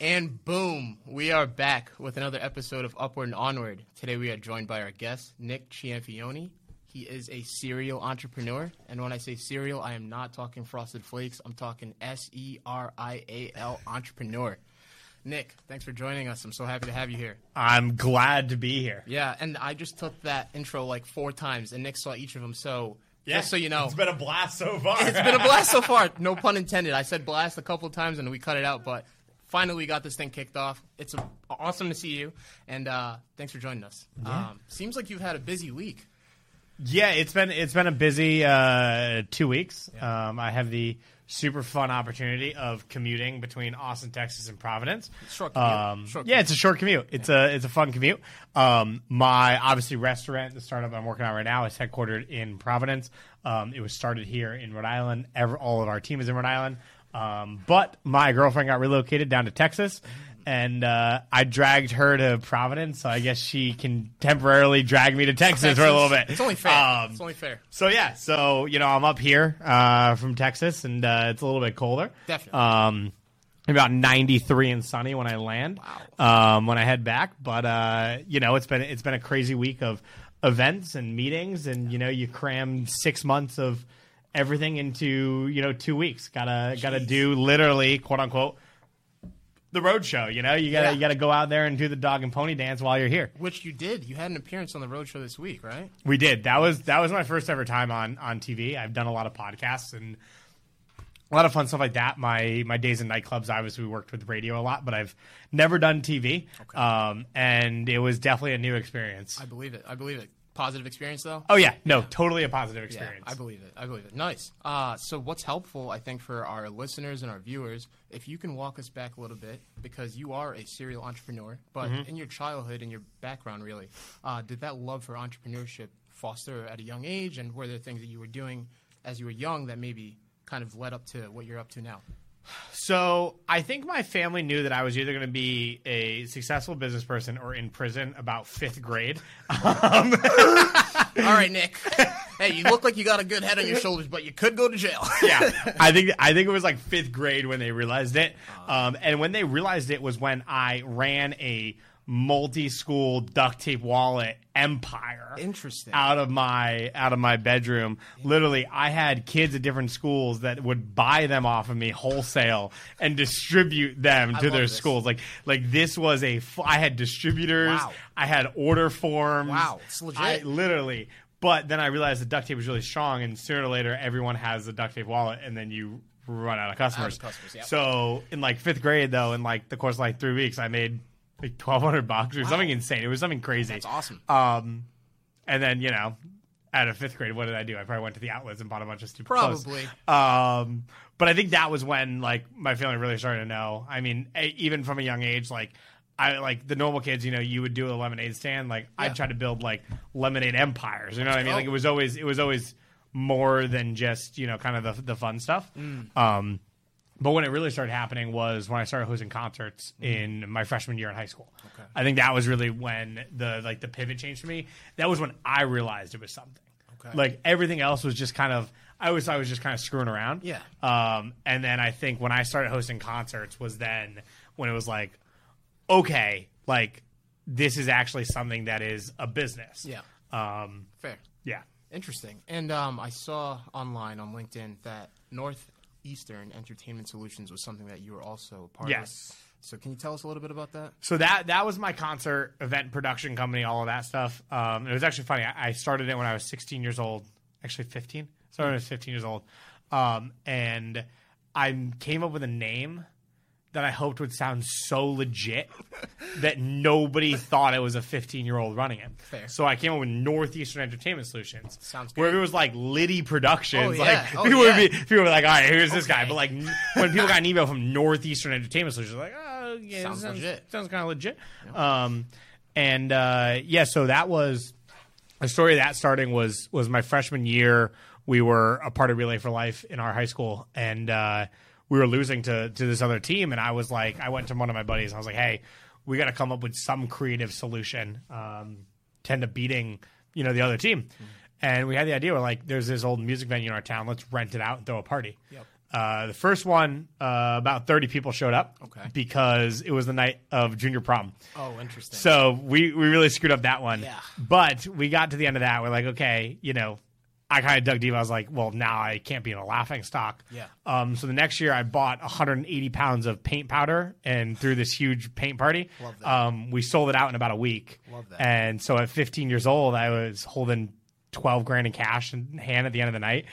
And boom, we are back with another episode of Upward and Onward. Today we are joined by our guest, Nick Cianfaglione. He is a serial entrepreneur. And when I say serial, I am not talking frosted flakes. I'm talking S E R I A L entrepreneur. Nick, thanks for joining us. I'm so happy to have you here. I'm glad to be here. Yeah, and I just took that intro like four times, and Nick saw each of them. So, just so you know, it's been a blast so far. it's been a blast so far. No pun intended. I said blast a couple times and we cut it out, but finally we got this thing kicked off. It's a, awesome to see you, and uh, thanks for joining us. Um, seems like you've had a busy week. yeah, it's been it's been a busy uh, two weeks. Um, I have the super fun opportunity of commuting between Austin, Texas, and Providence. Short commute. Um, Short yeah, it's a short commute. It's a it's a fun commute. Um, my obviously restaurant, the startup I'm working on right now, is headquartered in Providence. Um, it was started here in Rhode Island. Ever, all of our team is in Rhode Island. Um, but my girlfriend got relocated down to Texas. And uh, I dragged her to Providence, so I guess she can temporarily drag me to Texas, for a little bit. It's only fair. Um, it's only fair. so yeah, so you know I'm up here uh, from Texas, and uh, it's a little bit colder. Definitely. Um, about 93 and sunny when I land. Wow. Um, when I head back, but uh, you know it's been it's been a crazy week of events and meetings, and you know you cram six months of everything into you know two weeks. Gotta gotta do literally quote unquote the road show. You know you gotta Yeah. you gotta go out there and do the dog and pony dance while you're here. Which you did. You had an appearance on the road show this week, right? We did. That was that was my first ever time on on TV. I've done a lot of podcasts and a lot of fun stuff like that. My my days in nightclubs, obviously, we worked with radio a lot, but I've never done TV. Um, and it was definitely a new experience. I believe it. I believe it. Positive experience though. Oh yeah, no, totally a positive Yeah, experience. I believe it. I believe it. Nice. Uh, so, what's helpful, I think, for our listeners and our viewers, if you can walk us back a little bit, because you are a serial entrepreneur, but Mm-hmm. in your childhood and your background, really, uh, did that love for entrepreneurship foster at a young age, and were there things that you were doing as you were young that maybe kind of led up to what you're up to now? So I think my family knew that I was either going to be a successful business person or in prison about fifth grade. Um, All right, Nick. hey, you look like you got a good head on your shoulders, but you could go to jail. yeah, I think I think it was like fifth grade when they realized it, um, and when they realized it was when I ran a multi-school duct tape wallet empire. Interesting. Out of my out of my bedroom, literally, I had kids at different schools that would buy them off of me wholesale and distribute them to their this. schools. Like like this was a. fu- I had distributors. Wow. I had order forms. Wow, it's legit. I literally. But then I realized the duct tape was really strong, and sooner or later, everyone has a duct tape wallet, and then you run out of customers. customers, yep. So in like fifth grade, though, in like the course of like three weeks, I made like twelve hundred bucks or something insane. It was something crazy. That's awesome. Um, and then you know, out of fifth grade, what did I do? I probably went to the outlets and bought a bunch of stupid clothes. Probably. Um, but I think that was when like my family really started to know. I mean, a- even from a young age, like I like the normal kids. You know, you would do a lemonade stand. Like Yeah. I tried to build like lemonade empires. You know what I mean? Like it was always it was always more than just you know kind of the the fun stuff. Mm. Um, but when it really started happening was when I started hosting concerts Mm-hmm. in my freshman year in high school. I think that was really when the like the pivot changed for me. That was when I realized it was something. Okay. Like everything else was just kind of I always thought I was just kind of screwing around. Yeah. Um, and then I think when I started hosting concerts was then when it was like, okay, like this is actually something that is a business. Yeah. Um, Fair. yeah. Interesting. And um, I saw online on LinkedIn that Northeastern Entertainment Solutions was something that you were also part Yes. of. Yes. So can you tell us a little bit about that? So that that was my concert event production company, all of that stuff. Um, it was actually funny. I, I started it when I was 16 years old, actually 15. Started when I was 15 years old, um, and I came up with a name that I hoped would sound so legit that nobody thought it was a 15 year old running it. Fair. So I came up with Northeastern Entertainment Solutions. Sounds good. Where it was like Liddy Productions, Oh, yeah. like Oh, people would yeah. be people would be like, all right, here's this guy. But like when people got an email from Northeastern Entertainment Solutions, like, oh yeah, Sounds sounds, legit. sounds kind of legit. Um, and uh, yeah, so that was the story of that starting was was my freshman year. We were a part of Relay for Life in our high school, and uh, we were losing to to this other team. And I was like, I went to one of my buddies. And I was like, hey, we got to come up with some creative solution um, tend to beating you know the other team. And we had the idea. We're like, there's this old music venue in our town. Let's rent it out and throw a party. Yep. Uh, the first one, uh, about 30 people showed up Okay. because it was the night of junior prom. Oh, interesting. So we, we really screwed up that one. Yeah. But we got to the end of that. We're like, okay, you know, I kind of dug deep. I was like, well, now I can't be in a laughing stock. Yeah. Um, so the next year I bought 180 pounds of paint powder and threw this huge paint party. Love that. Um, we sold it out in about a week. Love that. And so at 15 years old, I was holding 12 grand in cash in hand at the end of the night.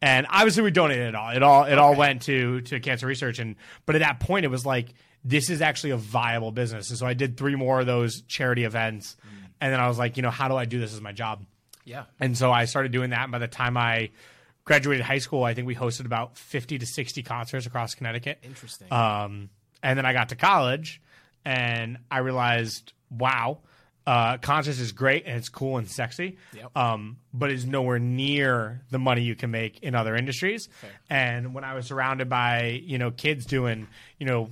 And obviously we donated it all. It all it all went to to cancer research. And but at that point it was like this is actually a viable business. And so I did three more of those charity events. Mm. And then I was like, you know, how do I do this as my job? Yeah. And so I started doing that. And by the time I graduated high school, I think we hosted about 50 to 60 concerts across Connecticut. Interesting. Um, and then I got to college and I realized, wow, uh, concerts is great and it's cool and sexy, Yep. um, but is nowhere near the money you can make in other industries. Fair. And when I was surrounded by, you know, kids doing, you know,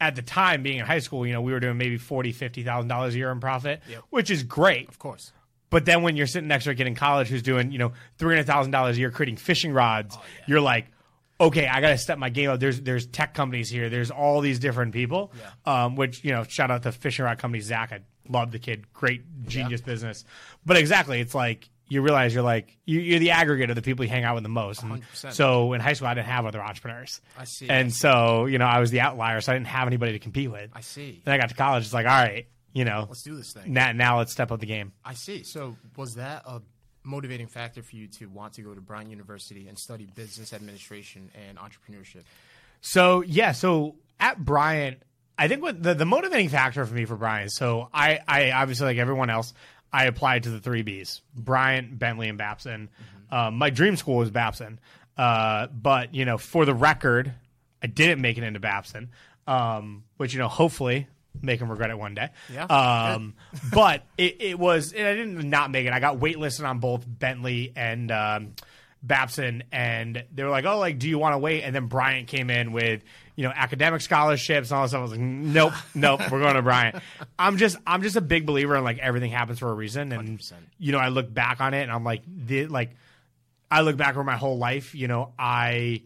at the time being in high school, you know, we were doing maybe forty, fifty thousand dollars a year in profit, Yep. which is great. of course. But then when you're sitting next to a kid in college who's doing, you know, three hundred thousand dollars a year creating fishing rods, Oh, yeah. you're like, okay, I got to step my game up. There's there's tech companies here. There's all these different people. Yeah. Um, which you know, shout out to fishing rod company Zach. I love the kid. Great genius business. But exactly, it's like you realize you're like you, you're the aggregate of the people you hang out with the most. And 100%. so in high school, I didn't have other entrepreneurs. I see. And so you know, I was the outlier, so I didn't have anybody to compete with. I see. Then I got to college. It's like, all right, you know, Let's do this thing. now, now let's step up the game. I see. So, was that a motivating factor for you to want to go to Bryant University and study business administration and entrepreneurship? So yeah, so at Bryant, I think what the, the motivating factor for me for Bryant. So I, I obviously like everyone else, I applied to the three Bs: Bryant, Bentley, and Babson. Um, my dream school was Babson, uh, but you know, for the record, I didn't make it into Babson, um, which you know, hopefully. Make him regret it one day. Yeah, Um, but it, it was, and I didn't not make it. I got waitlisted on both Bentley and um, Babson, and they were like, "Oh, like, do you want to wait?" And then Bryant came in with, you know, academic scholarships and all that stuff. I was like, "Nope, nope, we're going to Bryant." I'm just, I'm just a big believer in like everything happens for a reason, and 100%. you know, I look back on it and I'm like, the, like, I look back over my whole life. You know, I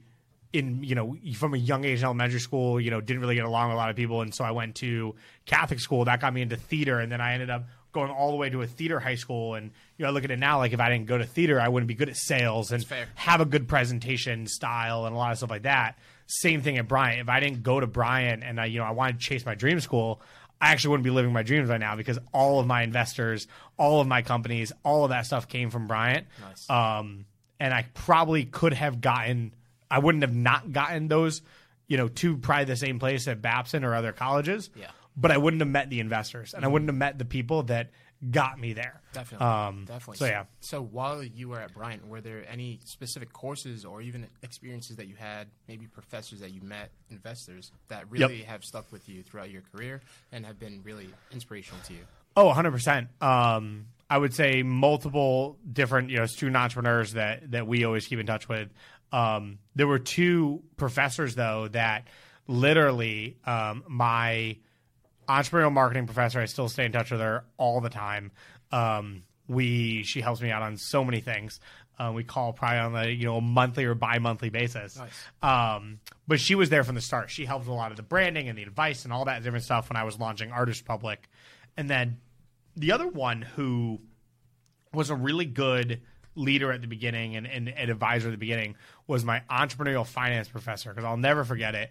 in you know from a young age in elementary school, you know, didn't really get along with a lot of people, and so I went to Catholic school. That got me into theater, and then I ended up going all the way to a theater high school. And you know, I look at it now, like if I didn't go to theater, I wouldn't be good at sales and have a good presentation style and a lot of stuff like that. Same thing at Bryant. If I didn't go to Bryant and I, you know, I wanted to chase my dream school. I actually wouldn't be living my dreams right now because all of my investors, all of my companies, all of that stuff came from Bryant. Nice. Um, and I probably could have gotten, I wouldn't have not gotten those, you know, to probably the same place at Babson or other colleges. Yeah. But I wouldn't have met the investors and I wouldn't have met the people that got me there. Definitely. Um, Definitely. So yeah. So, while you were at Bryant, were there any specific courses or even experiences that you had, maybe professors that you met, investors that really have stuck with you throughout your career and have been really inspirational to you? Oh, 100%. Um, I would say multiple different, you know, student entrepreneurs that, that we always keep in touch with. Um, there were two professors, though, that literally um, my entrepreneurial marketing professor, I still stay in touch with her all the time. Um, we She helps me out on so many things. Uh, we call probably on a you know a monthly or bi-monthly basis. Nice. Um, but she was there from the start. She helped a lot of the branding and the advice and all that different stuff when I was launching Artist Republic. And then the other one who was a really good leader at the beginning and, and an advisor at the beginning was my entrepreneurial finance professor because I'll never forget it.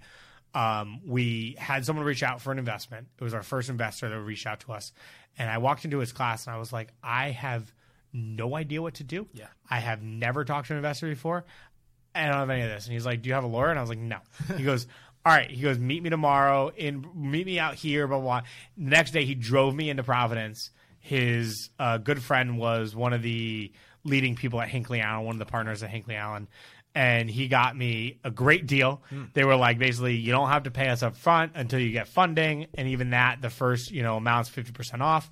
Um, we had someone reach out for an investment. It was our first investor that reached out to us. And I walked into his class and I was like, I have no idea what to do. Yeah. I have never talked to an investor before. I don't have any of this. And he's like, Do you have a lawyer? And I was like, No. He goes, All right. He goes, Meet me tomorrow in meet me out here, blah blah. blah. The next day he drove me into Providence. His uh, good friend was one of the leading people at Hinckley Allen, one of the partners at Hinckley Allen. And he got me a great deal. They were like, basically, you don't have to pay us up front until you get funding, and even that, the first you know amount's fifty percent off.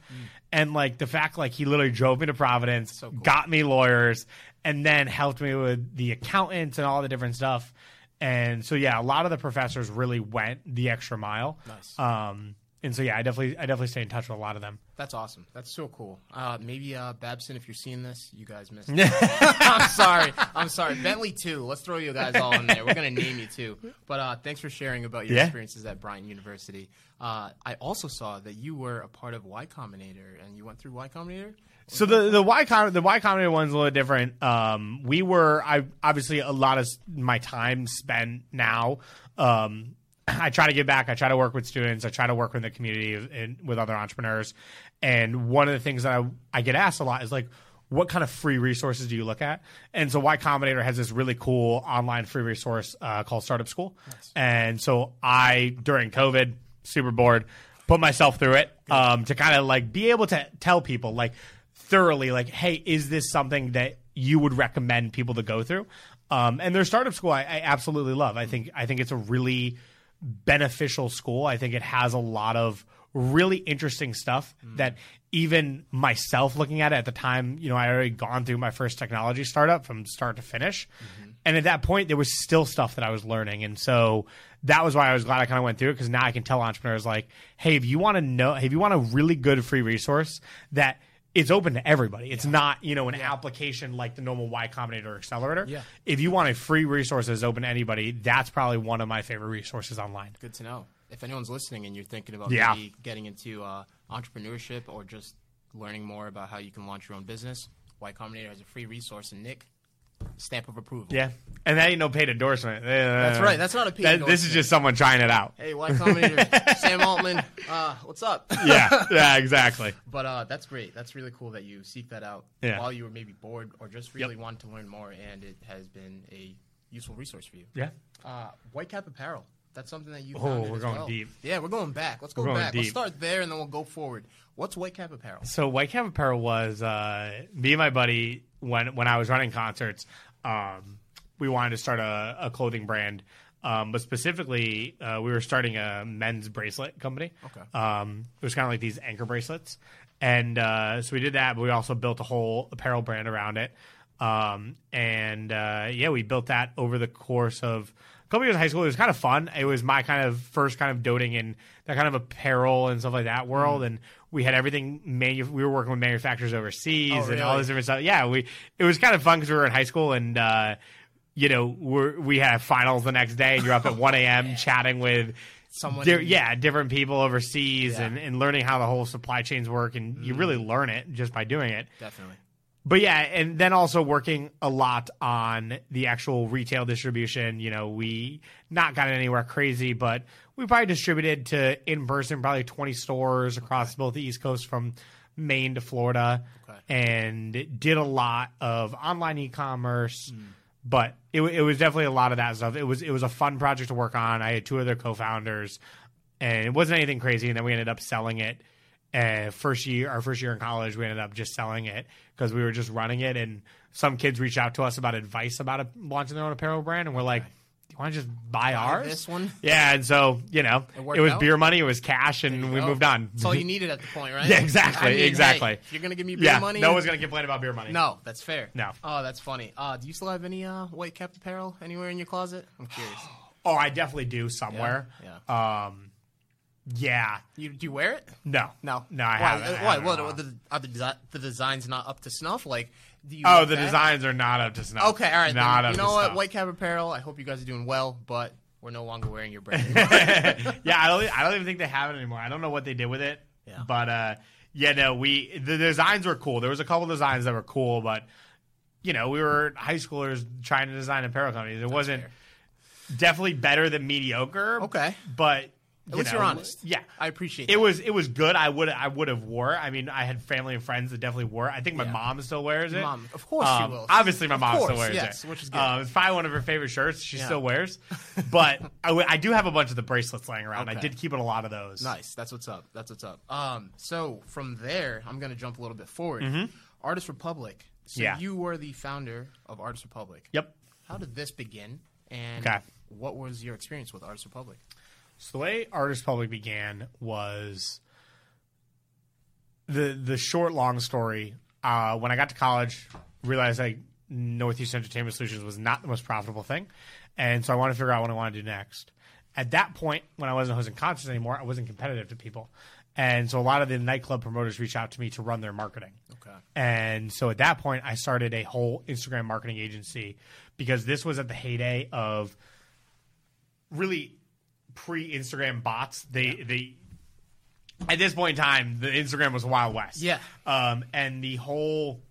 And like the fact, like he literally drove me to Providence, So cool. got me lawyers, and then helped me with the accountants and all the different stuff. And so, yeah, a lot of the professors really went the extra mile. Nice. Um, and so yeah, I definitely I definitely stay in touch with a lot of them. That's awesome. That's so cool. Uh, maybe uh, Babson, if you're seeing this, you guys missed. it. I'm sorry. I'm sorry. Bentley too. Let's throw you guys all in there. We're gonna name you too. But uh, thanks for sharing about your Yeah. experiences at Bryant University. Uh, I also saw that you were a part of Y Combinator, and you went through Y Combinator. So the the Y Com- the Y Combinator one's a little different. Um, we were I obviously a lot of my time spent now. Um, I try to give back. I try to work with students. I try to work with the community and with other entrepreneurs. And one of the things that I, I get asked a lot is like, what kind of free resources do you look at? And so Y Combinator has this really cool online free resource uh, called Startup School. And so I during COVID, super bored, put myself through it um, to kind of like be able to tell people like thoroughly like, hey, is this something that you would recommend people to go through? Um, and their startup school, I, I absolutely love. I think I think it's a really beneficial school. I think it has a lot of really interesting stuff mm. that even myself looking at it at the time, you know, I already gone through my first technology startup from start to finish. Mm-hmm. And at that point, there was still stuff that I was learning. And so that was why I was glad I kind of went through it because now I can tell entrepreneurs, like, hey, if you want to know, if you want a really good free resource that it's open to everybody. It's not, you know, an application like the normal Y Combinator Accelerator. Yeah. If you want a free resource that's open to anybody, that's probably one of my favorite resources online. Good to know. If anyone's listening and you're thinking about Yeah. maybe getting into uh, entrepreneurship or just learning more about how you can launch your own business, Y Combinator has a free resource. And Nick, stamp of approval. Yeah, and that ain't no paid endorsement. That's right. That's not a paid This is just someone trying it out. Hey, Y Combinator, Sam Altman, uh, what's up? Yeah, yeah, exactly. But uh, that's great. That's really cool that you seek that out Yeah. while you were maybe bored or just really wanted to learn more, and it has been a useful resource for you. Yeah. Uh, Whitecap Apparel. That's something that you. Oh, we're as going well. deep. Yeah, we're going back. Let's go back. Let's start there, and then we'll go forward. What's Whitecap Apparel? So Whitecap Apparel was uh, me and my buddy when when I was running concerts. Um, we wanted to start a, a clothing brand, um, but specifically uh, we were starting a men's bracelet company. Okay. Um, it was kind of like these anchor bracelets, and uh, so we did that. But we also built a whole apparel brand around it. Um, and uh, yeah, we built that over the course of couple years of high school. It was kind of fun. It was my kind of first kind of doting in that kind of apparel and stuff like that world. And we had everything. Manu- we were working with manufacturers overseas Oh, and all this different stuff. Yeah, we it was kind of fun because we were in high school and. Uh, you know, we're, we had finals the next day, and you're up at 1 a.m. chatting with Someone- di- yeah, different people overseas Yeah. and, and learning how the whole supply chains work. And you really learn it just by doing it. Definitely. But yeah, and then also working a lot on the actual retail distribution. You know, we not gotten anywhere crazy, but we probably distributed to in person probably 20 stores across both the East Coast from Maine to Florida Okay. and did a lot of online e-commerce. Hmm. But it, it was definitely a lot of that stuff. It was it was a fun project to work on. I had two other co-founders, and it wasn't anything crazy. And then we ended up selling it. Uh, first year, our first year in college, we ended up just selling it because we were just running it. And some kids reached out to us about advice about a, launching their own apparel brand, and we're like, "Do you want to just buy, ours?" this one? Yeah, and so you know, It it, was out? beer money, it was cash, and we Oh, moved on. That's all you needed at the point, right? Yeah, exactly, I mean, exactly. hey, you're gonna give me beer yeah, money, no one's gonna complain about beer money. No, that's fair. No. Oh, that's funny. Uh, do you still have any uh, white cap apparel anywhere in your closet? I'm curious. Oh, I definitely do somewhere. Yeah. Um, yeah. You do you wear it? No. No. No, I why, haven't. Why? Are the, are the, desi- the designs not up to snuff? Like, do you? Oh, the back? designs are not up to snuff. Okay, all right. Not then, up you know what? snuff. White cap apparel. I hope you guys are doing well, but we're no longer wearing your brand. yeah, I don't. I don't even think they have it anymore. I don't know what they did with it. Yeah. But uh, yeah, no, we the designs were cool. There was a couple designs that were cool, but you know, we were high schoolers trying to design apparel companies. It wasn't fair. definitely better than mediocre. Okay. but At you least know, you're honest. Yeah, I appreciate it that. was it was good. I would I would have wore. it. I mean, I had family and friends that definitely wore. it. I think my Yeah. mom still wears it. Mom, of course she Um, will. Obviously, my Of mom still wears yes, it, which is good. Um, it's probably one of her favorite shirts. She Yeah. still wears. But I, w- I do have a bunch of the bracelets laying around. I did keep it a lot of those. Nice. That's what's up. That's what's up. Um, so from there, I'm gonna jump a little bit forward. Artist Republic. So Mm-hmm. Yeah. you were the founder of Artist Republic. Yep. How did this begin? And Okay. what was your experience with Artist Republic? So the way Artist Republic began was the the short long story. Uh, when I got to college, realized like Northeast Entertainment Solutions was not the most profitable thing, and so I wanted to figure out what I wanted to do next. at that point, when I wasn't hosting concerts anymore, I wasn't competitive to people. And so a lot of the nightclub promoters reached out to me to run their marketing. Okay. And so at that point, I started a whole Instagram marketing agency because this was at the heyday of really pre Instagram bots. They they at this point in time, the Instagram was Wild West. Yeah. Um, and the whole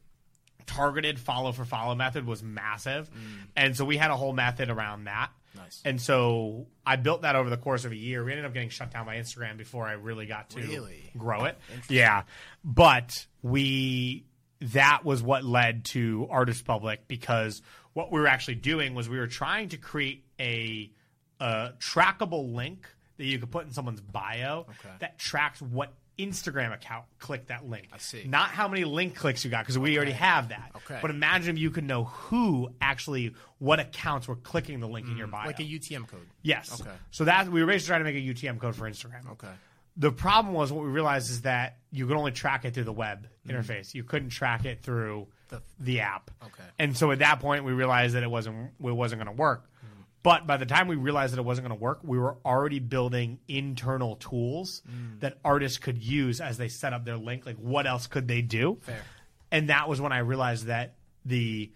targeted follow for follow method was massive. And so we had a whole method around that. Nice. And so I built that over the course of a year. We ended up getting shut down by Instagram before I really got to Really? grow it. Yeah. But we that was what led to Artist Republic because what we were actually doing was we were trying to create a, a trackable link that you could put in someone's bio Okay. that tracks what Instagram account clicked that link. I see. Not how many link clicks you got because we already have that. Okay. But imagine if you could know who actually what accounts were clicking the link in your bio. Mm, Like a UTM code. Yes. Okay. So that we were basically trying to make a UTM code for Instagram. Okay. The problem was what we realized is that you could only track it through the web Mm-hmm. interface. You couldn't track it through The- the, app. Okay. And so at that point we realized that it wasn't it wasn't going to work. But by the time we realized that it wasn't going to work, we were already building internal tools Mm. that artists could use as they set up their link. Like what else could they do? Fair. And that was when I realized that the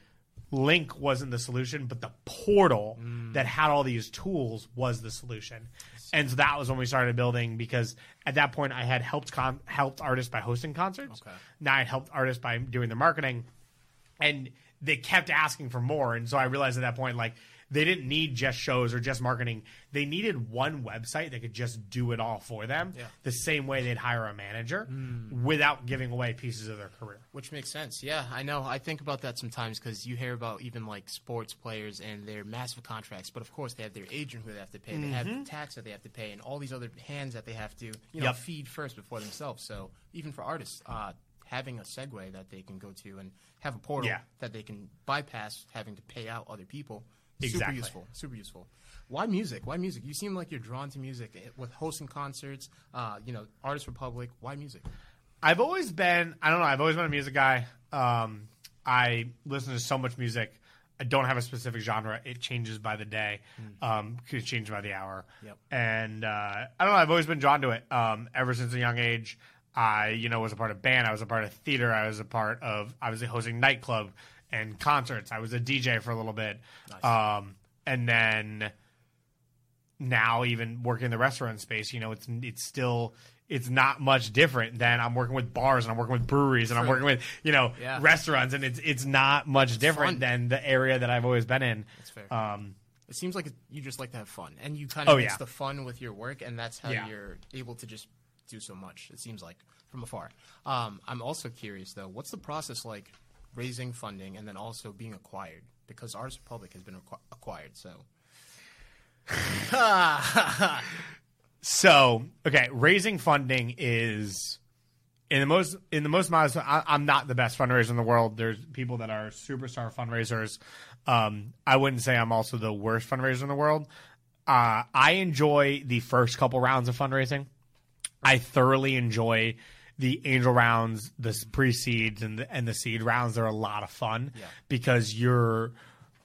link wasn't the solution, but the portal Mm. that had all these tools was the solution. And so that was when we started building because at that point I had helped con- helped artists by hosting concerts. Okay. Now I helped artists by doing the marketing, and they kept asking for more. And so I realized at that point like they didn't need just shows or just marketing. They needed one website that could just do it all for them. Yeah. The same way they'd hire a manager without giving away pieces of their career. Which makes sense. Yeah, I know. I think about that sometimes because you hear about even like sports players and their massive contracts, but of course they have their agent who they have to pay, they have the tax that they have to pay, and all these other hands that they have to, you know, Yep. feed first before themselves. So even for artists, uh, having a segue that they can go to and have a portal Yeah. that they can bypass having to pay out other people. Super useful. Super useful. Why music? Why music? You seem like you're drawn to music eh, with hosting concerts. Uh, you know, Artists Republic. Why music? I've always been I don't know, I've always been a music guy. Um, I listen to so much music. I don't have a specific genre. It changes by the day. Um, could change by the hour. Yep. And uh, I don't know. I've always been drawn to it. Um, ever since a young age, I you know was a part of band. I was a part of theater. I was a part of obviously hosting nightclub and concerts. I was a DJ for a little bit. Um, and then now even working in the restaurant space, you know, it's it's still it's not much different than I'm working with bars and I'm working with breweries and I'm working with you know Yeah. restaurants and it's it's not much different fun. than the area that I've always been in. That's fair. Um, It seems like you just like to have fun, and you kind of Oh, mix yeah. the fun with your work, and that's how Yeah. you're able to just do so much. It seems like from afar. Um, I'm also curious though, what's the process like raising funding and then also being acquired? Because Artist Republic has been acqu- acquired, so So okay, raising funding is in the most in the most modest. I, I'm not the best fundraiser in the world. There's people that are superstar fundraisers. Um, I wouldn't say I'm also the worst fundraiser in the world. Uh, I enjoy the first couple rounds of fundraising. I thoroughly enjoy the angel rounds, the pre seeds, and the, and the seed rounds. They're a lot of fun Yeah. because you're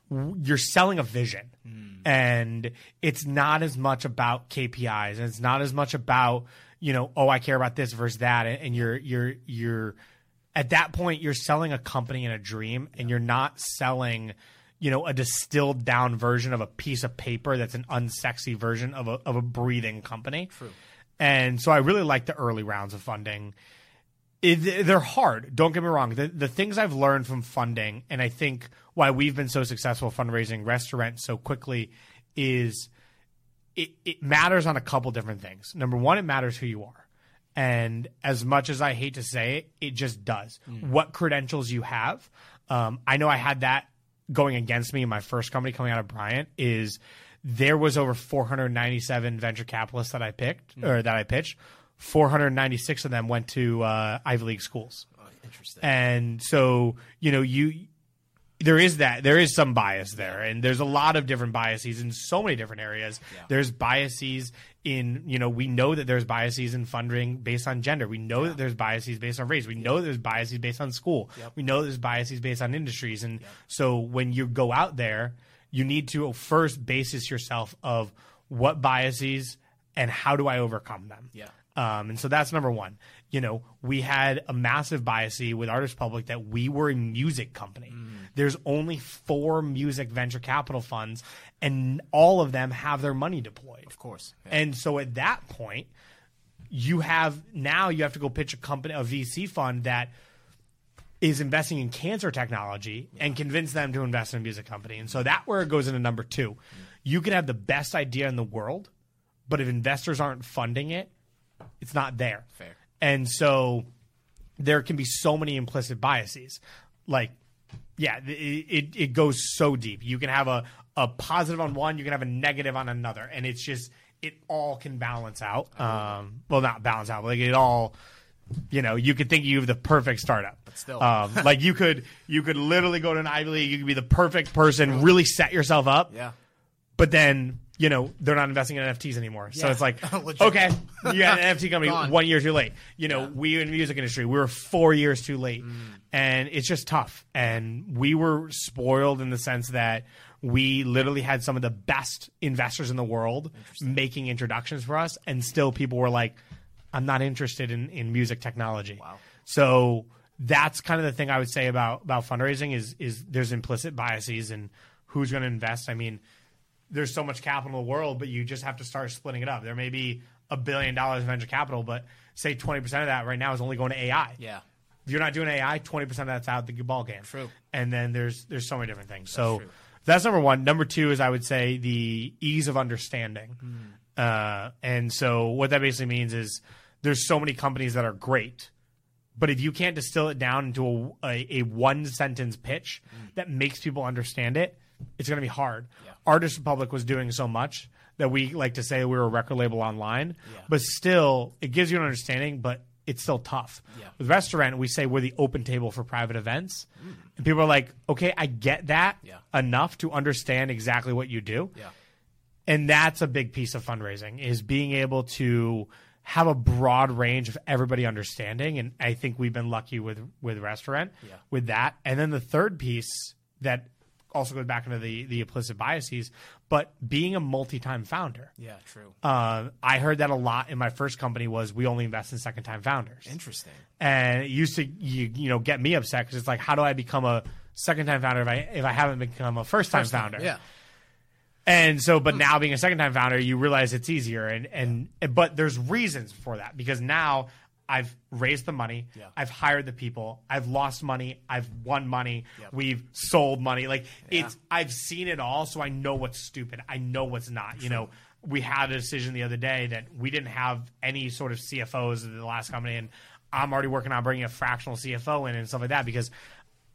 you're selling a vision hmm. and it's not as much about KPIs and it's not as much about you know oh I care about this versus that and, and you're you're you're at that point you're selling a company and a dream and you're not selling you know a distilled down version of a piece of paper that's an unsexy version of a of a breathing company True. And so I really like the early rounds of funding it, they're hard. Don't get me wrong. The, the things I've learned from funding, and I think why we've been so successful fundraising restaurant so quickly, is it, it matters on a couple different things. Number one, it matters who you are. And as much as I hate to say it, it just does. What credentials you have. Um, I know I had that going against me in my first company coming out of Bryant is there was over 497 venture capitalists that I picked or that I pitched. 496 of them went to uh, Ivy League schools. uh, interesting. And so, you know, you there is that there is some bias there and there's a lot of different biases in so many different areas. There's biases in, you know, we know that there's biases in funding based on gender. We know that there's biases based on race. We know there's biases based on school. We know there's biases based on industries and so when you go out there, you need to first basis yourself of what biases and how do I overcome them. Yeah. Um, and so that's number one. You know, we had a massive bias with Artist Republic that we were a music company. There's only four music venture capital funds, and all of them have their money deployed. Of course. Yeah. And so at that point, you have now you have to go pitch a company, a VC fund that is investing in cancer technology and convince them to invest in a music company. And so that where it goes into number two. You can have the best idea in the world, but if investors aren't funding it, it's not there. Fair. And so there can be so many implicit biases. Like, yeah, it, it, it goes so deep. You can have a, a positive on one, you can have a negative on another. And it's just, it all can balance out. Um, well, not balance out, but like it all, you know, you could think you have the perfect startup. But still. um, like you could, you could literally go to an Ivy League, you could be the perfect person, really set yourself up yeah. but then you know they're not investing in NFTs anymore. So it's like, okay, you got an NFT company Gone. one year too late. You know, Yeah. we in the music industry, we were four years too late, Mm. and it's just tough. And we were spoiled in the sense that we literally had some of the best investors in the world making introductions for us, and still people were like, "I'm not interested in in music technology." Wow. So that's kind of the thing I would say about about fundraising is is there's implicit biases and who's going to invest. I mean, there's so much capital in the world, but you just have to start splitting it up. There may be a billion dollars in venture capital, but say 20% of that right now is only going to AI. Yeah. If you're not doing AI, 20% of that's out the ball game. True. And then there's there's so many different things. so true. that's number one. Number two is I would say the ease of understanding. Hmm. Uh, and so what that basically means is there's so many companies that are great, but if you can't distill it down into a, a, a one sentence pitch mm. that makes people understand it, it's going to be hard. Yeah. Artist Republic was doing so much that we like to say we were a record label online, Yeah. but still it gives you an understanding, but it's still tough. Yeah. With restaurant, we say we're the open table for private events, mm. and people are like, okay, I get that Yeah. enough to understand exactly what you do and that's a big piece of fundraising is being able to have a broad range of everybody understanding and i think we've been lucky with with restaurant Yeah. with that and then the third piece that also goes back into the the implicit biases but being a multi-time founder Yeah. True. uh, i heard that a lot in my first company was we only invest in second time founders Interesting. and it used to you, you know get me upset because it's like how do i become a second time founder if i if i haven't become a first time founder Yeah. And so, but hmm. now being a second time founder, you realize it's easier. And, and, but there's reasons for that because now I've raised the money. Yeah. I've hired the people. I've lost money. I've won money. Yep. We've sold money. Like Yeah. it's, I've seen it all. So I know what's stupid. I know what's not. You know, we had a decision the other day that we didn't have any sort of CFOs in the last company. And I'm already working on bringing a fractional CFO in and stuff like that because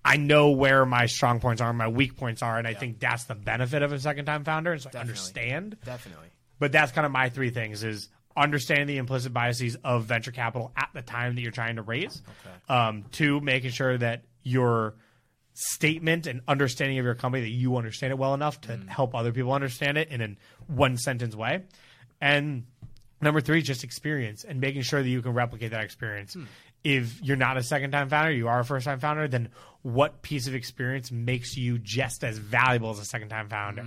I know where my strong points are, my weak points are, and I think that's the benefit of a second time founder. And so I understand. Definitely. But that's kind of my three things: is understanding the implicit biases of venture capital at the time that you're trying to raise. Okay. Um, two, making sure that your statement and understanding of your company that you understand it well enough to help other people understand it in a one sentence way. And number three, just experience and making sure that you can replicate that experience. If you're not a second time founder, you are a first time founder, then what piece of experience makes you just as valuable as a second time founder?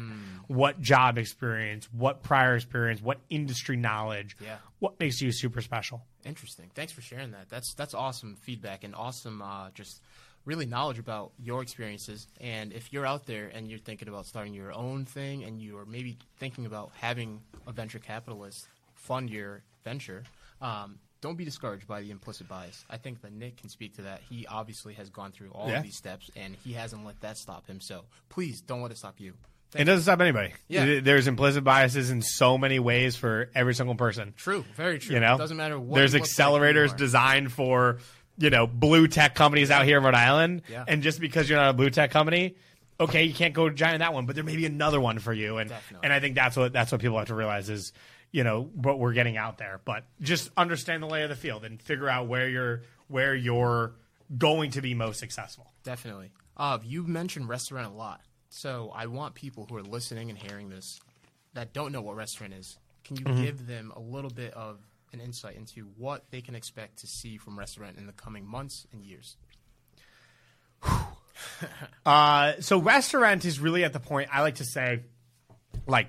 What job experience, what prior experience, what industry knowledge, Yeah. what makes you super special? Interesting. Thanks for sharing that. That's that's awesome feedback and awesome uh, just really knowledge about your experiences. And if you're out there and you're thinking about starting your own thing and you are maybe thinking about having a venture capitalist fund your venture, um, don't be discouraged by the implicit bias. I think that Nick can speak to that. He obviously has gone through all Yeah. of these steps and he hasn't let that stop him. So please don't let it stop you. It doesn't stop anybody. Yeah. There's implicit biases in so many ways for every single person. True. Very true. You know, it doesn't matter what. There's you look like, you accelerators designed for you know blue tech companies out here in Rhode Island, Yeah. and just because you're not a blue tech company, okay, you can't go giant that one, but there may be another one for you, and Definitely. and I think that's what that's what people have to realize is you know what we're getting out there, but just understand the lay of the field and figure out where you're where you're going to be most successful. Definitely. Uh, you mentioned restaurant a lot. So I want people who are listening and hearing this that don't know what restaurant is. Can you give them a little bit of an insight into what they can expect to see from restaurant in the coming months and years? Uh, so restaurant is really at the point I like to say, like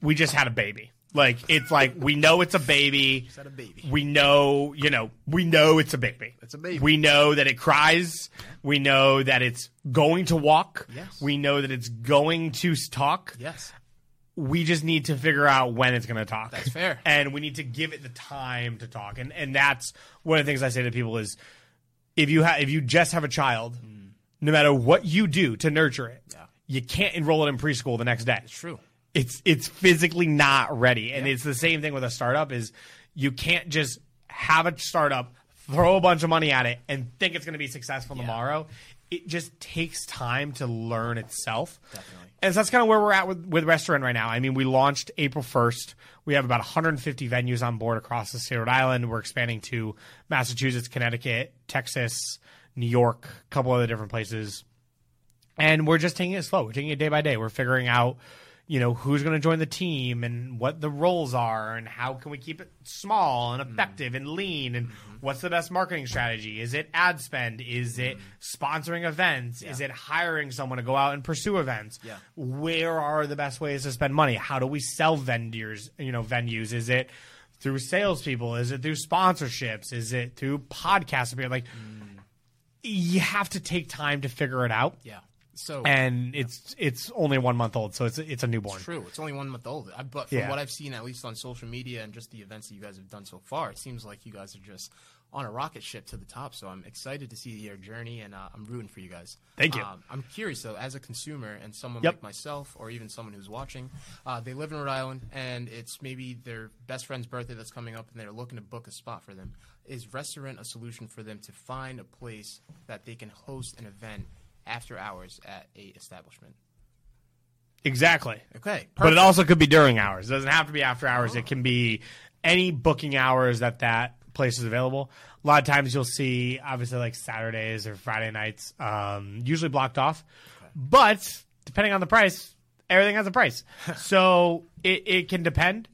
we just had a baby. Like it's like we know it's a baby. had a baby. We know, you know, we know it's a baby. It's a baby. We know that it cries. We know that it's going to walk. Yes. We know that it's going to talk. Yes. We just need to figure out when it's going to talk. That's fair. and we need to give it the time to talk. And and that's one of the things I say to people is if you have if you just have a child, mm. no matter what you do to nurture it, Yeah. you can't enroll it in preschool the next day It's True. It's it's physically not ready. And it's the same thing with a startup is you can't just have a startup throw a bunch of money at it and think it's going to be successful tomorrow. It just takes time to learn itself. Definitely. and so that's kind of where we're at with, with restaurant right now. I mean we launched april 1st we have about 150 venues on board across the state of rhode island. We're expanding to massachusetts connecticut texas new york a couple other different places. And we're just taking it slow. We're taking it day by day. We're figuring out, you know, who's going to join the team and what the roles are and how can we keep it small and hmm. effective and lean and mm-hmm. what's the best marketing strategy? Is it ad spend? Is hmm. it sponsoring events? Is it hiring someone to go out and pursue events? Yeah. Where are the best ways to spend money? How do we sell vendors, you know, venues? Is it through salespeople? Is it through sponsorships? Is it through podcasts? Like, hmm. you have to take time to figure it out Yeah. So and it's it's only one month old, so it's it's a newborn. It's true. It's only one month old. I, but from Yeah. what I've seen, at least on social media and just the events that you guys have done so far, it seems like you guys are just on a rocket ship to the top. So I'm excited to see your journey, and uh, I'm rooting for you guys. Thank you. Um, I'm curious though, as a consumer and someone Yep. like myself, or even someone who's watching, uh, they live in Rhode Island, and it's maybe their best friend's birthday that's coming up, and they're looking to book a spot for them. Is restaurant a solution for them to find a place that they can host an event after hours at a establishment? Exactly. Okay, But it also could be during hours. It doesn't have to be after hours. It can be any booking hours that that place is available. A lot of times you'll see, obviously, like Saturdays or Friday nights, um, usually blocked off. But depending on the price, everything has a price. so it, it can depend.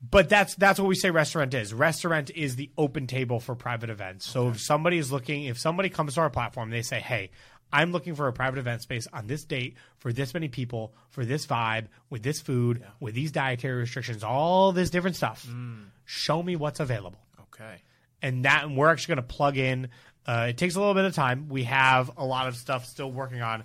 But that's that's what we say restaurant is. Restaurant is the open table for private events. So if somebody is looking, if somebody comes to our platform, they say, "Hey, I'm looking for a private event space on this date for this many people, for this vibe, with this food, with these dietary restrictions, all this different stuff. Show me what's available." Okay. and that and we're actually going to plug in. Uh, it takes a little bit of time. We have a lot of stuff still working on,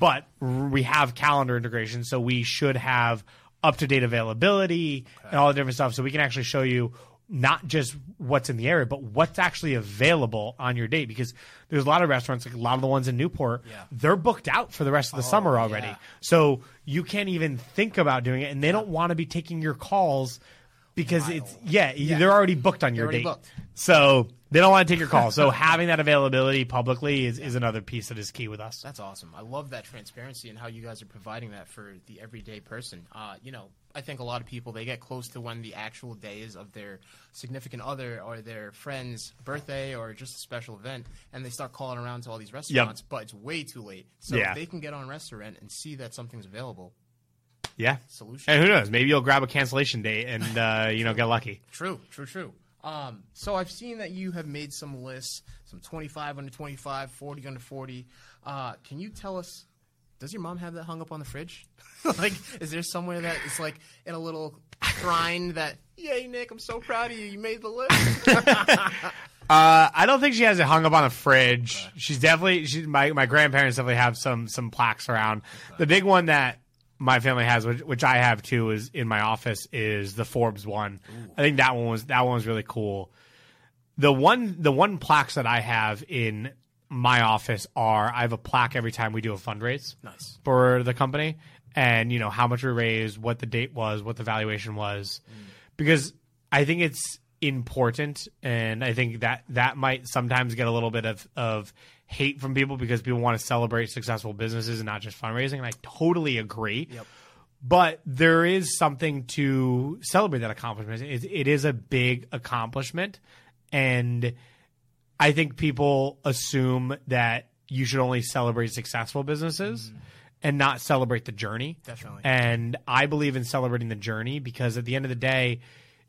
but we have calendar integration, so we should have up to date availability and all the different stuff, so we can actually show you not just what's in the area, but what's actually available on your date. Because there's a lot of restaurants, like a lot of the ones in Newport, Yeah. they're booked out for the rest of the summer already. yeah. So you can't even think about doing it, and they don't want to be taking your calls because it's yeah, they're already booked on your date. booked. So they don't want to take your call. So having that availability publicly is, is another piece that is key with us. That's awesome. I love that transparency and how you guys are providing that for the everyday person. Uh, you know, I think a lot of people they get close to when the actual day is of their significant other or their friend's birthday or just a special event, and they start calling around to all these restaurants, but it's way too late. So Yeah. if they can get on restaurant and see that something's available, Yeah. solution. And who knows? Maybe you'll grab a cancellation date and uh, you know get lucky. True, true, true. Um, so I've seen that you have made some lists, some 25 under 25, 40 under 40. Uh, can you tell us, does your mom have that hung up on the fridge? like, is there somewhere that it's like in a little shrine that, yay, Nick, I'm so proud of you. You made the list. Uh, I don't think she has it hung up on a fridge. She's definitely she, my my grandparents definitely have some some plaques around. The big one that my family has, which, which I have too, is in my office is the Forbes one. I think that one was that one was really cool. The one the one plaques that I have in my office are I have a plaque every time we do a fundraise nice. for the company and you know how much we raised, what the date was, what the valuation was, mm. because I think it's important, and I think that that might sometimes get a little bit of of hate from people because people want to celebrate successful businesses and not just fundraising. And I totally agree. Yep. But there is something to celebrate that accomplishment. It, it is a big accomplishment, and I think people assume that you should only celebrate successful businesses mm. and not celebrate the journey. Definitely. And I believe in celebrating the journey because at the end of the day,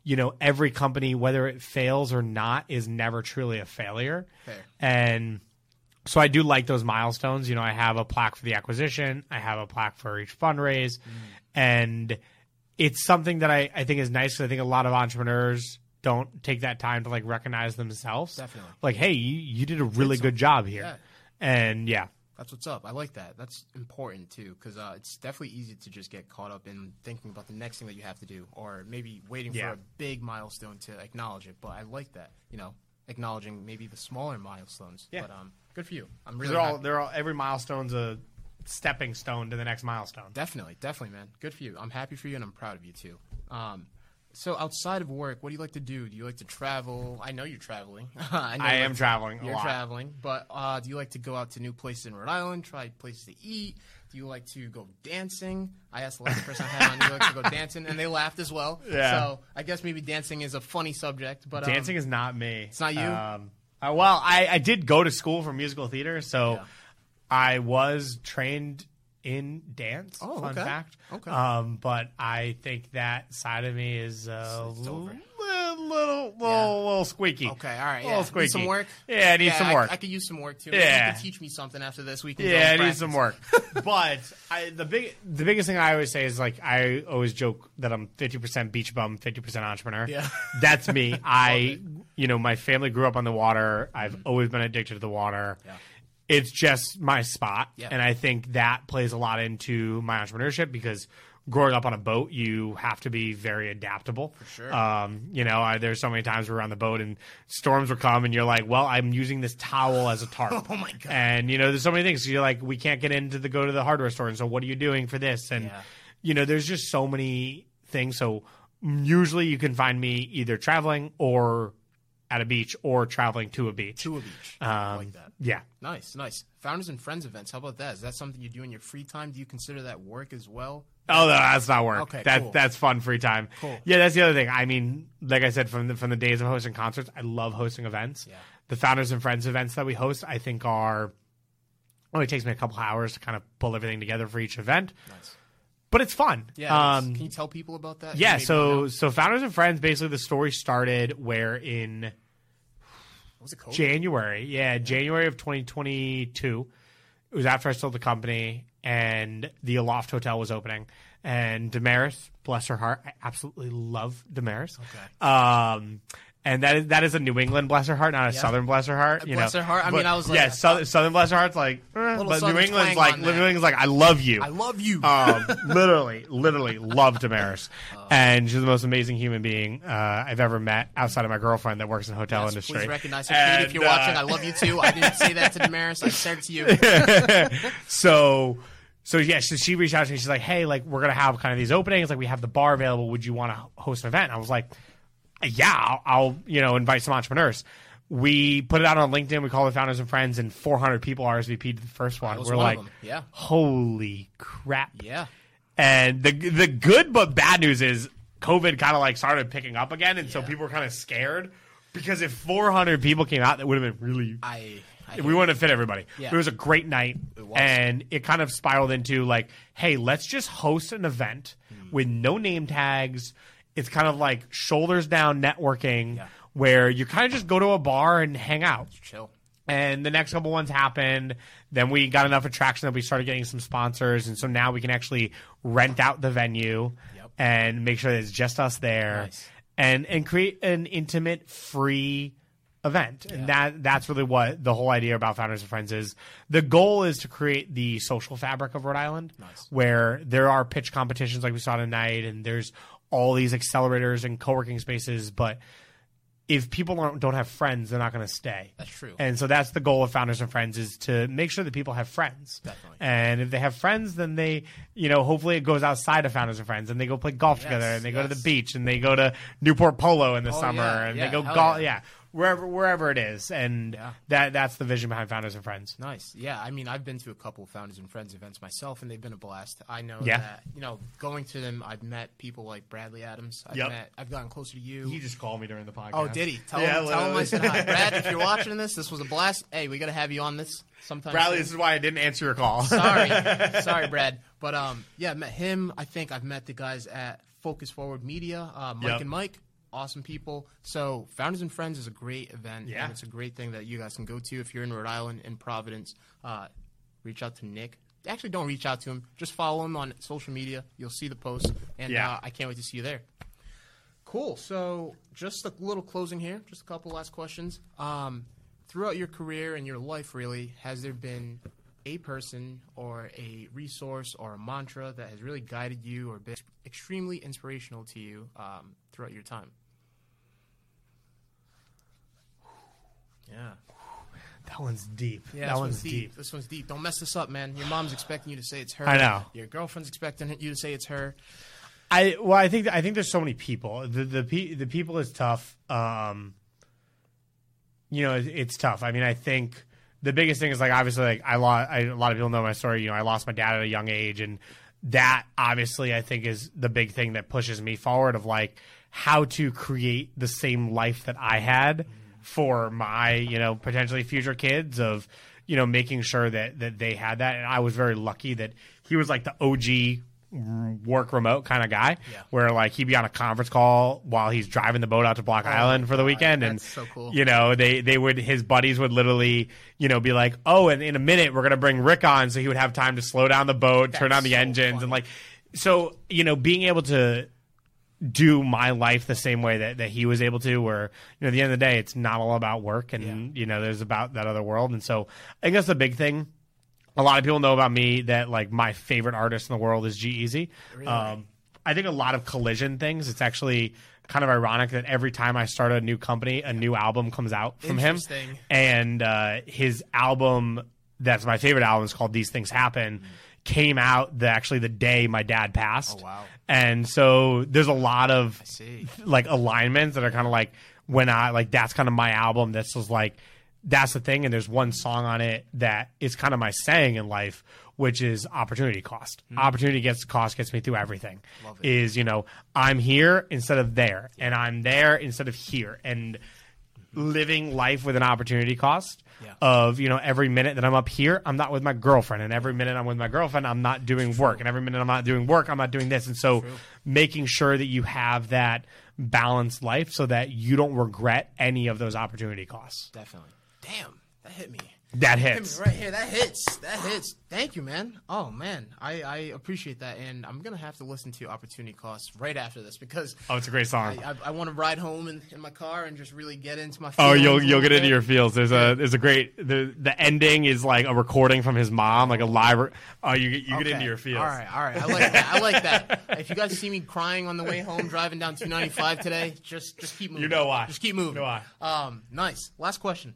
you know, every company, whether it fails or not, is never truly a failure. Fair. And so I do like those milestones. You know, I have a plaque for the acquisition, I have a plaque for each fundraise, mm. and it's something that I, I think is nice. 'cause I think a lot of entrepreneurs don't take that time to like recognize themselves. Definitely. Like, hey, you, you did a really good job here. Yeah. And yeah, That's what's up. I like that. That's important too, because uh, it's definitely easy to just get caught up in thinking about the next thing that you have to do, or maybe waiting Yeah. for a big milestone to acknowledge it. But I like that. You know, acknowledging maybe the smaller milestones. Yeah. But um, good for you. I'm really they're all happy. they're all every milestone's a stepping stone to the next milestone. Definitely, definitely, man. Good for you. I'm happy for you, and I'm proud of you too. Um, so outside of work, what do you like to do? Do you like to travel? I know you're traveling. I, know I you am like- traveling You're lot. traveling, but uh, do you like to go out to new places in Rhode Island? Try places to eat? Do you like to go dancing? I asked the last person I had on. Do you like to go dancing? And they laughed as well. Yeah. So I guess maybe dancing is a funny subject, but um, Dancing is not me. It's not you? Um, uh, well, I, I did go to school for musical theater, so Yeah. I was trained in dance. Oh, fun okay. fact. Okay. Um, but I think that side of me is uh, It's- over. little, little, little, Yeah. little squeaky. Okay, all right. A Yeah. little squeaky. Need some work. Yeah, I need some work. I, could use some work too. Yeah. You can teach me something after this. We can. Yeah, I need some work. but I, the big, the biggest thing I always say is like I always joke that I'm 50% beach bum, 50% entrepreneur. Yeah. that's me. I, you know, my family grew up on the water. I've always been addicted to the water. Yeah. It's just my spot, Yeah. and I think that plays a lot into my entrepreneurship because growing up on a boat, you have to be very adaptable. For sure. Um, you know, I, there's so many times we're on the boat and storms will come, and you're like, "Well, I'm using this towel as a tarp." Oh my God. And you know, there's so many things. So you're like, we can't get into the go to the hardware store, and so what are you doing for this? And Yeah. you know, there's just so many things. So usually you can find me either traveling or at a beach or traveling to a beach. To a beach. Um, like that. Yeah. Nice, nice. Founders and friends events. How about that? Is that something you do in your free time? Do you consider that work as well? Oh, no, that's not work. Okay, that's cool. that's fun free time. Cool. Yeah, that's the other thing. I mean, like I said, from the from the days of hosting concerts, I love hosting events. Yeah. The founders and friends events that we host, I think, are only takes me a couple hours to kind of pull everything together for each event, Nice. but it's fun. Yeah. Um. Can you tell people about that? yeah. So so founders and friends, basically, the story started where in was it called? January. Yeah, January of 2022. It was after I sold the company and the Aloft Hotel was opening. And Damaris, bless her heart, I absolutely love Damaris. Okay. Um, and that is that is a New England bless her heart, not a Yeah. Southern bless her heart. You Bless know? her heart? I But, mean, I was like- yeah, Southern, Southern bless her heart's like, eh, but New England's like New. England's like I love you. I love you. um, literally, literally love Damaris, and she's the most amazing human being uh, I've ever met outside of my girlfriend that works in the hotel Yes, industry. Please recognize her. Katie, if you're uh, watching, I love you too. I didn't say that to Damaris. I said it to you. so so yeah so she reached out to me she's like hey like we're gonna have kind of these openings like we have the bar available would you want to host an event and i was like yeah I'll, I'll you know invite some entrepreneurs we put it out on linkedin we call it founders and friends and 400 people rsvp'd the first one we're one like. Yeah. holy crap Yeah. and the the good but bad news is covid kind of like started picking up again and so people were kind of scared because if 400 people came out that would have been really I. I we wouldn't have fit everybody. Yeah. It was a great night, It was. and it kind of spiraled into like, hey, let's just host an event Hmm. with no name tags. It's kind of like shoulders down networking, Yeah. where you kind of just go to a bar and hang out. chill. And the next couple ones happened. Then we got enough attraction that we started getting some sponsors, and so now we can actually rent out the venue Yep. and make sure that it's just us there, Nice. and and create an intimate, free event. And that that's really what the whole idea about Founders and Friends is. The goal is to create the social fabric of Rhode Island, Nice. where there are pitch competitions like we saw tonight, and there's all these accelerators and co-working spaces, but if people don't, don't have friends, they're not going to stay. That's true. And so that's the goal of Founders and Friends is to make sure that people have friends. Definitely. And if they have friends, then they, you know, hopefully it goes outside of Founders and Friends and they go play golf Yes, together and they go to the beach and they go to Newport Polo in the Oh, summer yeah, and yeah, they go golf. yeah. Yeah. Wherever, wherever it is. And Yeah. that, that's the vision behind Founders and Friends. Nice. Yeah, I mean, I've been to a couple Founders and Friends events myself, and they've been a blast. I know Yeah. that, you know, going to them, I've met people like Bradley Adams. I've Yep. met, I've gotten closer to you. He just called me during the podcast. oh, did he? Tell Yeah, him, tell him I literally. said hi. Brad, if you're watching this, this was a blast. Hey, we got to have you on this sometime. Bradley, soon. this is why I didn't answer your call. sorry, sorry, Brad. But um, yeah, I met him. I think I've met the guys at Focus Forward Media, uh, Mike Yep. and Mike. Awesome people. So, Founders and Friends is a great event. Yeah. And it's a great thing that you guys can go to if you're in Rhode Island, in Providence. Uh, reach out to Nick. actually don't reach out to him. Just follow him on social media. You'll see the posts, and Yeah. uh, I can't wait to see you there. Cool. So, just a little closing here. Just a couple last questions. Um, throughout your career and your life, really, has there been a person or a resource or a mantra that has really guided you or been extremely inspirational to you um, throughout your time? Yeah. That one's deep. Yeah, that this one's deep. This one's deep. Don't mess this up, man. Your mom's expecting you to say it's her. I know. Your girlfriend's expecting you to say it's her. I well, I think I think there's so many people. The the pe- the people is tough. Um, you know, it, it's tough. I mean, I think the biggest thing is like obviously like I lost. I, a lot of people know my story. You know, I lost my dad at a young age, and that obviously I think is the big thing that pushes me forward of like how to create the same life that I had for my you know potentially future kids of you know making sure that that they had that and I was very lucky that he was like the OG work remote kind of guy Yeah. where like he'd be on a conference call while he's driving the boat out to Block oh Island for the weekend and Oh that's so cool. you know they they would his buddies would literally you know be like oh and in a minute we're gonna bring Rick on so he would have time to slow down the boat turn on the so engines funny. and like so you know being able to do my life the same way that, that he was able to where you know at the end of the day it's not all about work and you know there's about that other world and so i think that's the big thing a lot of people know about me that like my favorite artist in the world is G-Eazy. Um, I think a lot of collision things. It's actually kind of ironic that every time I start a new company, a new album comes out from him. And uh, his album, that's my favorite album, is called These Things Happen. Came out the actually the day my dad passed. Oh, wow. And so there's a lot of like alignments that are kind of like when I like that's kind of my album. This was like that's the thing, and there's one song on it that is kind of my saying in life, which is opportunity cost. Opportunity gets cost gets me through everything. Mm-hmm. Love it. Is you know I'm here instead of there, and I'm there instead of here, and living life with an opportunity cost Yeah. of you know every minute that I'm up here, I'm not with my girlfriend, and every minute I'm with my girlfriend, I'm not doing work, and every minute I'm not doing work, I'm not doing this, and so making sure that you have that balanced life so that you don't regret any of those opportunity costs. Definitely. Damn, that hit me. That hits. right here. That hits. That hits. Thank you, man. Oh man, I, I appreciate that, and I'm gonna have to listen to Opportunity Cost right after this because Oh, it's a great song. I, I, I want to ride home in, in my car and just really get into my. Oh, you'll you'll get into your feels. There's a there's a great the the ending is like a recording from his mom, like a live. Oh, you get you get into your feels. All right, all right. I like that. I like that. If you guys see me crying on the way home driving down 295 today, just just keep moving. You know why. Just keep moving. You know why. Um, nice. Last question.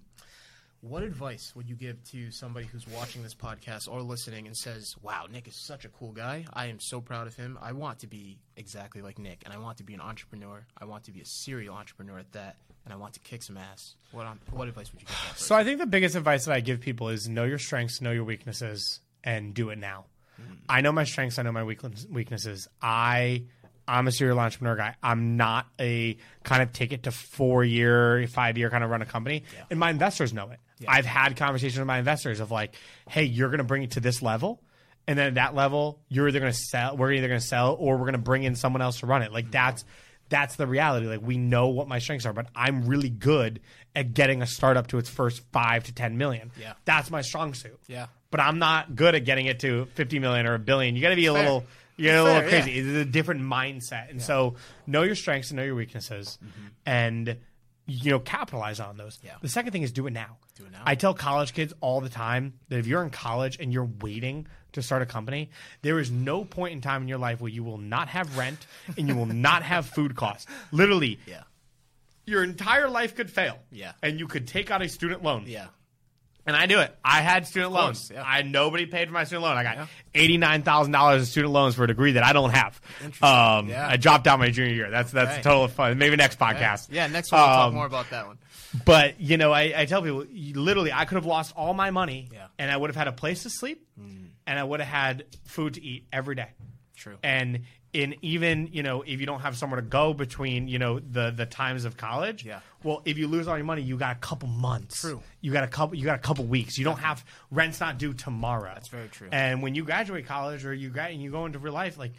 What advice would you give to somebody who's watching this podcast or listening and says, "Wow, Nick is such a cool guy. I am so proud of him. I want to be exactly like Nick, and I want to be an entrepreneur. I want to be a serial entrepreneur at that, and I want to kick some ass." What on, what advice would you give that? So I think the biggest advice that I give people is know your strengths, know your weaknesses, and do it now. Hmm. I know my strengths. I know my weaknesses. I I'm a serial entrepreneur guy. I'm not a kind of take it to four year, five year kind of run a company, and my investors know it. I've had conversations with my investors of like, hey, you're going to bring it to this level. And then at that level, you're either going to sell, we're either going to sell, or we're going to bring in someone else to run it. Like that's that's the reality. Like we know what my strengths are, but I'm really good at getting a startup to its first five to ten million. Yeah. that's my strong suit. Yeah. but I'm not good at getting it to fifty million or a billion. You got to be a Fair. little, you got a little Fair, yeah. crazy. It's a different mindset, and so know your strengths and know your weaknesses, mm-hmm. and you know capitalize on those. Yeah. The second thing is do it now. Do it now. I tell college kids all the time that if you're in college and you're waiting to start a company, there is no point in time in your life where you will not have rent and you will not have food costs. Literally, yeah, your entire life could fail. Yeah. And you could take out a student loan. yeah. And I do it. I had student course, loans. yeah. I nobody paid for my student loan. I got Yeah. eighty nine thousand dollars in student loans for a degree that I don't have. Interesting. Um, Yeah. I dropped out my junior year. That's that's Okay. a total fun. Maybe next podcast. Yeah, next one we'll talk Um, more about that one. But you know, I, I tell people, literally, I could have lost all my money, and I would have had a place to sleep, and I would have had food to eat every day. True. And in even you know, if you don't have somewhere to go between you know the the times of college, Yeah. Well, if you lose all your money, you got a couple months. True. You got a couple. You got a couple weeks. You don't have rent's not due tomorrow. That's very true. And when you graduate college or you gra- and you go into real life, like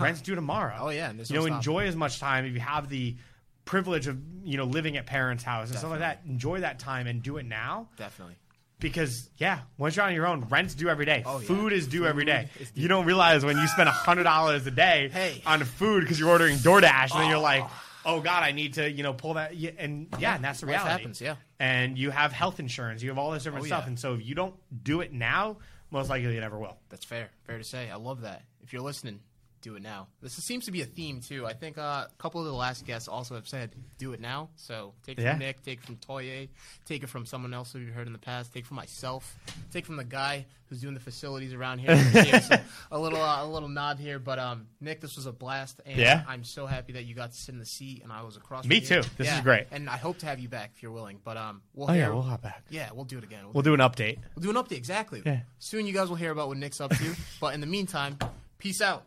rent's due tomorrow. Oh, yeah, You know, enjoy as much time if you have the privilege of you know living at parents' house and stuff like that. Enjoy that time and do it now Definitely. Because yeah, once you're on your own, rent's due every day. Oh, yeah. Food is due every day. Food due. You don't realize when you spend hundred dollars a day Hey. on food because you're ordering DoorDash, and then you're like, ah. oh god, I need to you know pull that. And yeah, and that's the Life reality. happens, yeah. And you have health insurance, you have all this different Oh, stuff, yeah. and so if you don't do it now, most likely you never will. That's fair. Fair to say. I love that. If you're listening, do it now. This seems to be a theme too. I think uh, a couple of the last guests also have said, "Do it now." So take it Yeah. from Nick, take it from Toye, take it from someone else who you've heard in the past, take it from myself, take it from the guy who's doing the facilities around here. So a little, uh, a little nod here, but um, Nick, this was a blast, and Yeah. I'm so happy that you got to sit in the seat and I was across. Me from you. too. This is great. and I hope to have you back if you're willing. But um, we'll Oh yeah, we'll hop back. yeah, we'll do it again. We'll We'll do an update. We'll do an update, exactly. Yeah. Soon you guys will hear about what Nick's up to. but in the meantime, peace out.